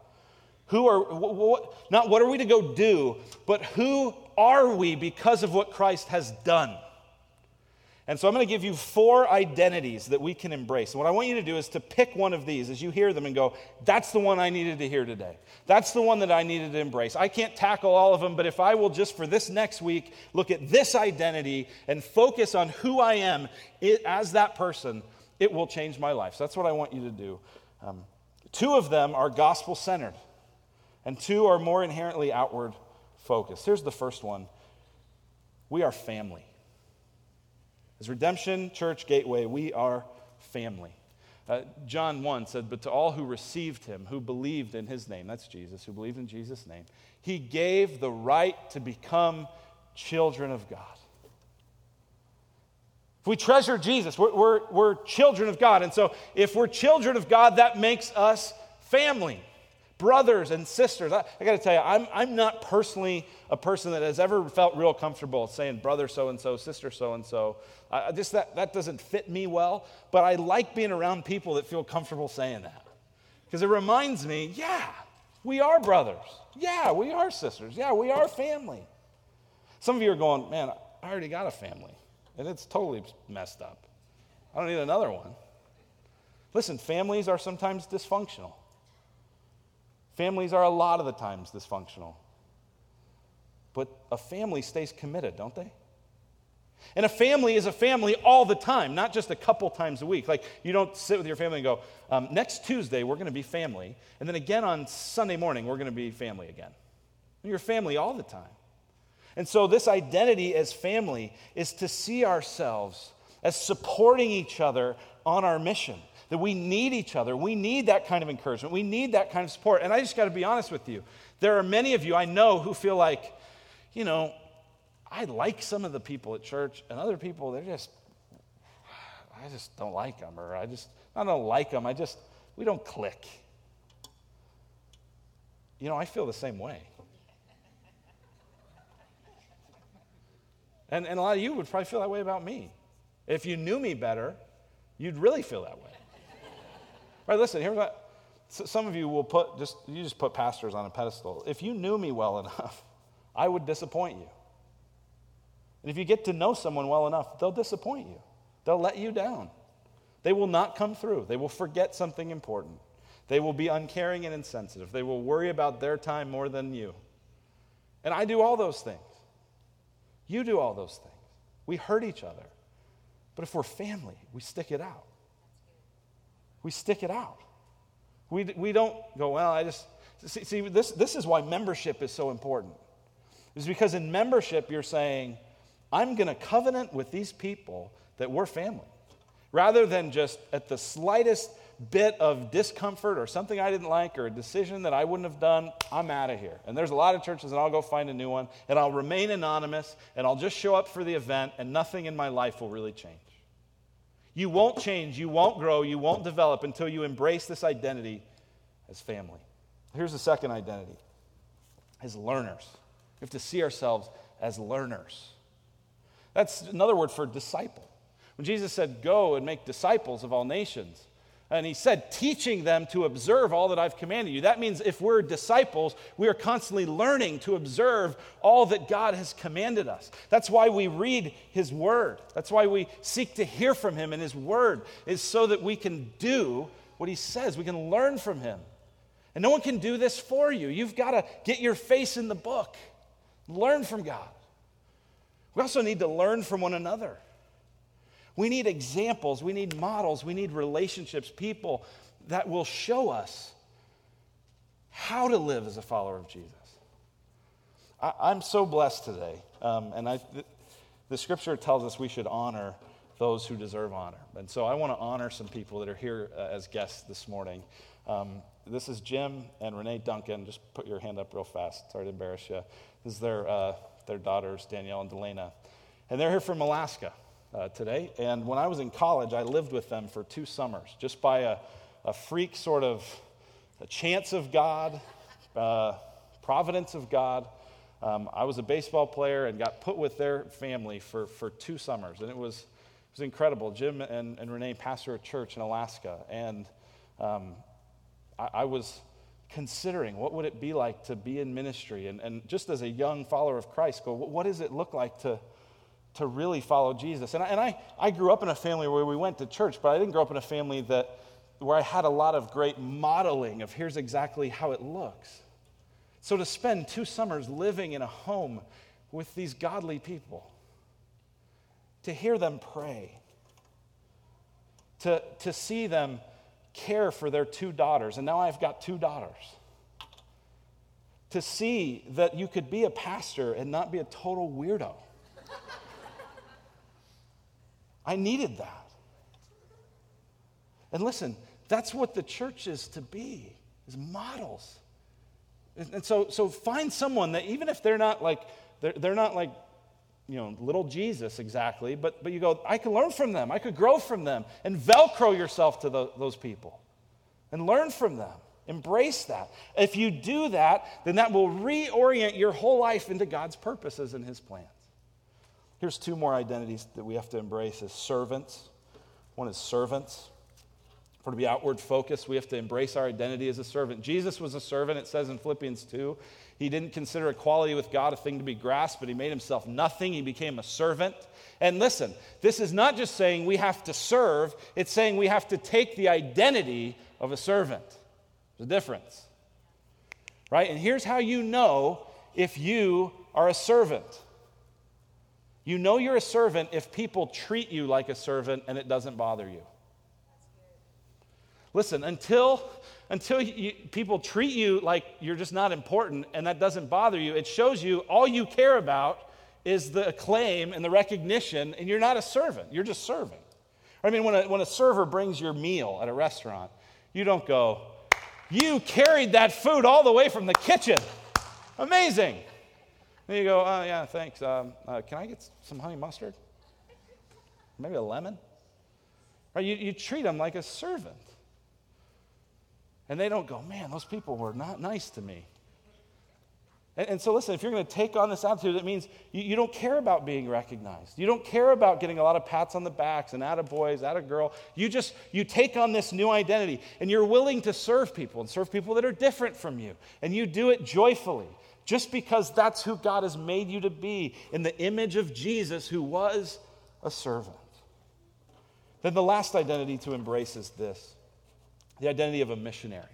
Who are, what, not what are we to go do, but who are we because of what Christ has done? And so I'm going to give you four identities that we can embrace. And what I want you to do is to pick one of these as you hear them and go, that's the one I needed to hear today. That's the one that I needed to embrace. I can't tackle all of them, but if I will just for this next week look at this identity and focus on who I am as that person, it will change my life. So that's what I want you to do. Um, two of them are gospel centered, and two are more inherently outward focused. Here's the first one we are family. As Redemption Church Gateway, we are family. Uh, John 1 said, But to all who received him, who believed in his name, that's Jesus, who believed in Jesus' name, he gave the right to become children of God. If we treasure Jesus, we're, we're, we're children of God. And so if we're children of God, that makes us family brothers and sisters. I, I got to tell you, I'm, I'm not personally a person that has ever felt real comfortable saying brother so and so, sister so and so. Just that, that doesn't fit me well, but I like being around people that feel comfortable saying that. Because it reminds me, yeah, we are brothers. Yeah, we are sisters. Yeah, we are family. Some of you are going, man, I already got a family, and it's totally messed up. I don't need another one. Listen, families are sometimes dysfunctional. Families are a lot of the times dysfunctional. But a family stays committed, don't they? And a family is a family all the time, not just a couple times a week. Like you don't sit with your family and go, um, next Tuesday we're going to be family, and then again on Sunday morning we're going to be family again. You're family all the time. And so, this identity as family is to see ourselves as supporting each other on our mission that we need each other. We need that kind of encouragement. We need that kind of support. And I just got to be honest with you. There are many of you I know who feel like, you know, I like some of the people at church, and other people, they're just, I just don't like them, or I just, I don't like them. I just, we don't click. You know, I feel the same way. And, and a lot of you would probably feel that way about me. If you knew me better, you'd really feel that way. Right, listen, here's what some of you will put just you just put pastors on a pedestal. If you knew me well enough, I would disappoint you. And if you get to know someone well enough, they'll disappoint you. They'll let you down. They will not come through. They will forget something important. They will be uncaring and insensitive. They will worry about their time more than you. And I do all those things. You do all those things. We hurt each other. But if we're family, we stick it out. We stick it out. We, we don't go, well, I just, see, see this, this is why membership is so important. Is because in membership, you're saying, I'm going to covenant with these people that we're family. Rather than just at the slightest bit of discomfort or something I didn't like or a decision that I wouldn't have done, I'm out of here. And there's a lot of churches, and I'll go find a new one, and I'll remain anonymous, and I'll just show up for the event, and nothing in my life will really change. You won't change, you won't grow, you won't develop until you embrace this identity as family. Here's the second identity as learners. We have to see ourselves as learners. That's another word for disciple. When Jesus said, Go and make disciples of all nations, and he said, teaching them to observe all that I've commanded you. That means if we're disciples, we are constantly learning to observe all that God has commanded us. That's why we read his word. That's why we seek to hear from him, and his word is so that we can do what he says. We can learn from him. And no one can do this for you. You've got to get your face in the book, learn from God. We also need to learn from one another. We need examples, we need models, we need relationships, people that will show us how to live as a follower of Jesus. I, am so blessed today. Um, and I, the, the scripture tells us we should honor those who deserve honor. And so I want to honor some people that are here uh, as guests this morning. Um, this is Jim and Renee Duncan. Just put your hand up real fast. Sorry to embarrass you. This is their, uh, their daughters, Danielle and Delana. And they're here from Alaska uh, today. And when I was in college, I lived with them for two summers, just by a, a freak sort of a chance of God, uh, providence of God. Um, I was a baseball player and got put with their family for, for two summers. And it was, it was incredible. Jim and, and Renee pastor a church in Alaska. And um, I, I was considering what would it be like to be in ministry and, and just as a young follower of christ go what does it look like to, to really follow Jesus. And I, and I, I grew up in a family where we went to church, but I didn't grow up in a family that, where I had a lot of great modeling of here's exactly how it looks. So to spend two summers living in a home with these godly people, to hear them pray, to, to see them care for their two daughters, and now I've got two daughters. To see that you could be a pastor and not be a total weirdo. I needed that. And listen, that's what the church is to be, is models. And so, so find someone that even if they're not like, they're, they're not like, you know, little Jesus exactly, but, but you go, I can learn from them. I could grow from them. And Velcro yourself to the, those people and learn from them. Embrace that. If you do that, then that will reorient your whole life into God's purposes and His plans. Here's two more identities that we have to embrace as servants. One is servants. For to be outward focused, we have to embrace our identity as a servant. Jesus was a servant, it says in Philippians 2. He didn't consider equality with God a thing to be grasped, but he made himself nothing. He became a servant. And listen, this is not just saying we have to serve, it's saying we have to take the identity of a servant. There's a difference. Right? And here's how you know if you are a servant. You know you're a servant if people treat you like a servant and it doesn't bother you. Listen, until, until you, people treat you like you're just not important and that doesn't bother you, it shows you all you care about is the acclaim and the recognition, and you're not a servant. You're just serving. I mean, when a, when a server brings your meal at a restaurant, you don't go, You carried that food all the way from the kitchen. Amazing. And you go, oh, yeah, thanks. Um, uh, can I get some honey mustard? Maybe a lemon? Right? You, you treat them like a servant. And they don't go, man, those people were not nice to me. And, and so, listen, if you're going to take on this attitude, it means you, you, don't care about being recognized. You don't care about getting a lot of pats on the backs and out of boys, a girl. You just, you take on this new identity and you're willing to serve people and serve people that are different from you. And you do it joyfully just because that's who God has made you to be in the image of Jesus, who was a servant. Then the last identity to embrace is this the identity of a missionary.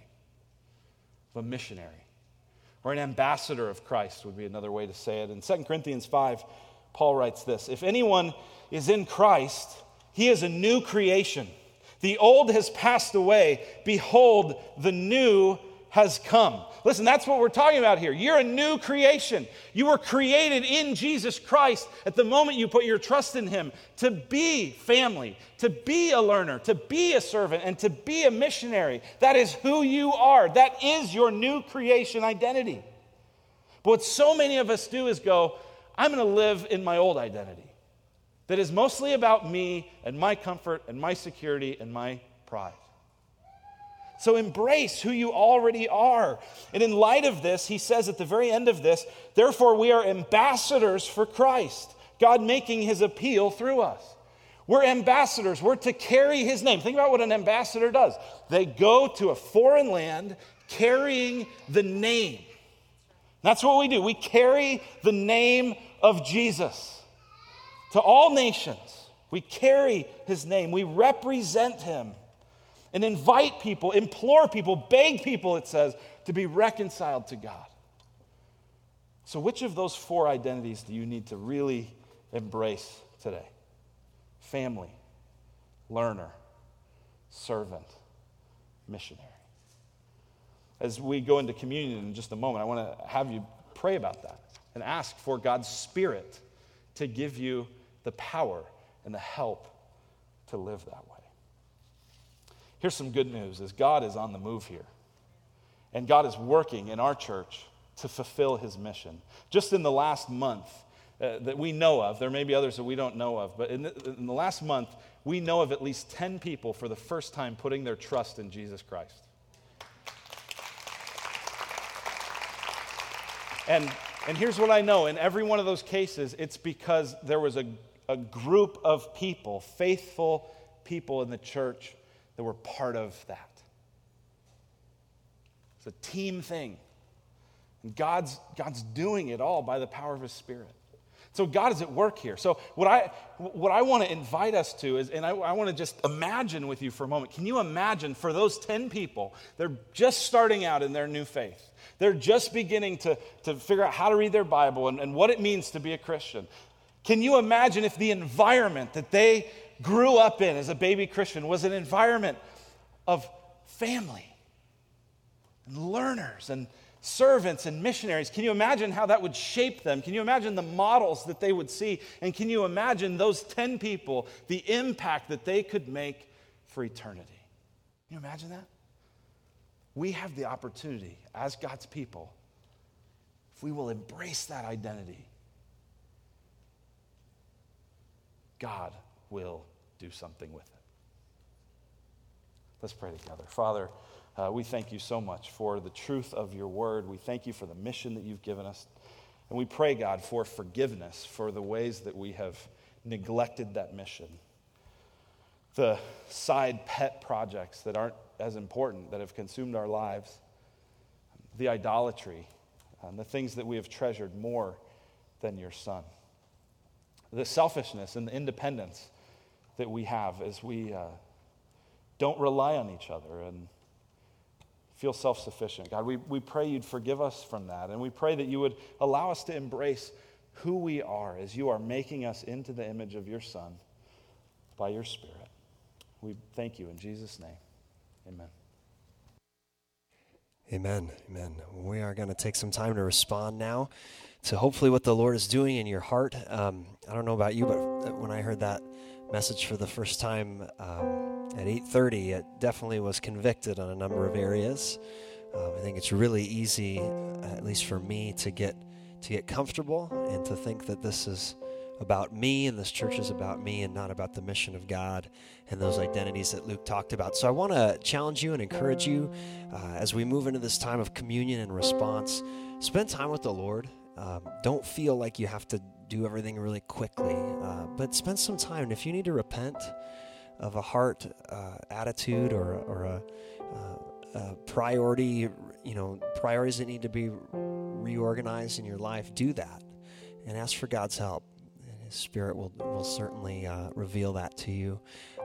Of a missionary. Or an ambassador of Christ would be another way to say it. In 2 Corinthians 5, Paul writes this If anyone is in Christ, he is a new creation. The old has passed away. Behold, the new has come. Listen, that's what we're talking about here. You're a new creation. You were created in Jesus Christ at the moment you put your trust in Him to be family, to be a learner, to be a servant, and to be a missionary. That is who you are. That is your new creation identity. But what so many of us do is go, I'm going to live in my old identity that is mostly about me and my comfort and my security and my pride. So embrace who you already are. And in light of this, he says at the very end of this, therefore we are ambassadors for Christ, God making his appeal through us. We're ambassadors. We're to carry his name. Think about what an ambassador does. They go to a foreign land carrying the name. That's what we do. We carry the name of Jesus to all nations. We carry his name. We represent him and invite people, implore people, beg people, it says, to be reconciled to God. So, which of those four identities do you need to really embrace today? Family, learner, servant, missionary. As we go into communion in just a moment, I want to have you pray about that and ask for God's Spirit to give you the power and the help to live that way. Here's some good news is God is on the move here. And God is working in our church to fulfill his mission. Just in the last month uh, that we know of, there may be others that we don't know of, but in the, in the last month, we know of at least 10 people for the first time putting their trust in Jesus Christ. And, and here's what I know in every one of those cases, it's because there was a, a group of people, faithful people in the church, that were part of that. It's a team thing. And God's, God's doing it all by the power of His Spirit. So God is at work here. So what I what I want to invite us to is, and I, I want to just imagine with you for a moment. Can you imagine for those 10 people, they're just starting out in their new faith. They're just beginning to, to figure out how to read their Bible and, and what it means to be a Christian. Can you imagine if the environment that they grew up in as a baby Christian was an environment of family and learners and servants and missionaries. Can you imagine how that would shape them? Can you imagine the models that they would see? And can you imagine those 10 people, the impact that they could make for eternity? Can you imagine that? We have the opportunity as God's people, if we will embrace that identity, God will do something with it. Let's pray together. Father, uh, we thank you so much for the truth of your word. We thank you for the mission that you've given us. And we pray, God, for forgiveness for the ways that we have neglected that mission. The side pet projects that aren't as important, that have consumed our lives, the idolatry, and the things that we have treasured more than your son. The selfishness and the independence that we have as we uh, don't rely on each other and feel self sufficient. God, we, we pray you'd forgive us from that. And we pray that you would allow us to embrace who we are as you are making us into the image of your Son by your Spirit. We thank you in Jesus' name. Amen. Amen. Amen. We are going to take some time to respond now to hopefully what the Lord is doing in your heart. Um, I don't know about you, but when I heard that message for the first time um, at 8.30 it definitely was convicted on a number of areas. Um, i think it's really easy at least for me to get to get comfortable and to think that this is about me and this church is about me and not about the mission of god and those identities that luke talked about. So i want to challenge you and encourage you uh, as we move into this time of communion and response spend time with the lord. Um, don't feel like you have to do everything really quickly, uh, but spend some time. And if you need to repent of a heart uh, attitude or, or a, uh, a, priority, you know, priorities that need to be reorganized in your life, do that and ask for God's help. And His Spirit will, will certainly uh, reveal that to you.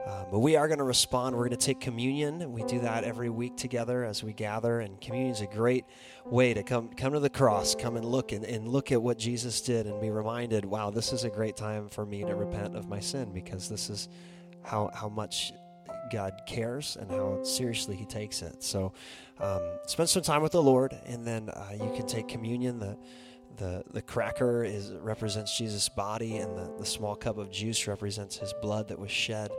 Uh, but we are going to respond. We're going to take communion. We do that every week together as we gather, and communion is a great way to come come to the cross, come and look and, and look at what Jesus did, and be reminded, wow, this is a great time for me to repent of my sin because this is how how much God cares and how seriously He takes it. So, um, spend some time with the Lord, and then uh, you can take communion. The the the cracker is represents Jesus' body, and the, the small cup of juice represents His blood that was shed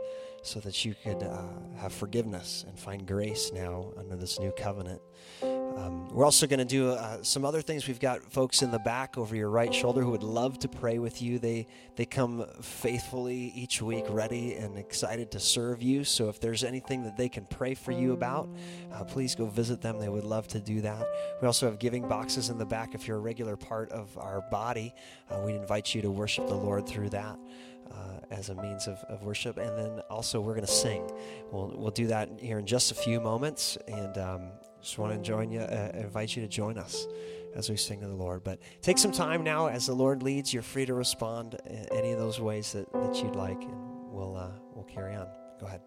so that you could uh, have forgiveness and find grace now under this new covenant. Um, we're also going to do uh, some other things. We've got folks in the back over your right shoulder who would love to pray with you. They they come faithfully each week, ready and excited to serve you. So if there's anything that they can pray for you about, uh, please go visit them. They would love to do that. We also have giving boxes in the back. If you're a regular part of our body, uh, we invite you to worship the Lord through that uh, as a means of, of worship. And then also, we're going to sing. We'll, we'll do that here in just a few moments. And um, just want to join you, uh, invite you to join us as we sing to the Lord. But take some time now as the Lord leads. You're free to respond in any of those ways that, that you'd like, and we'll, uh, we'll carry on. Go ahead.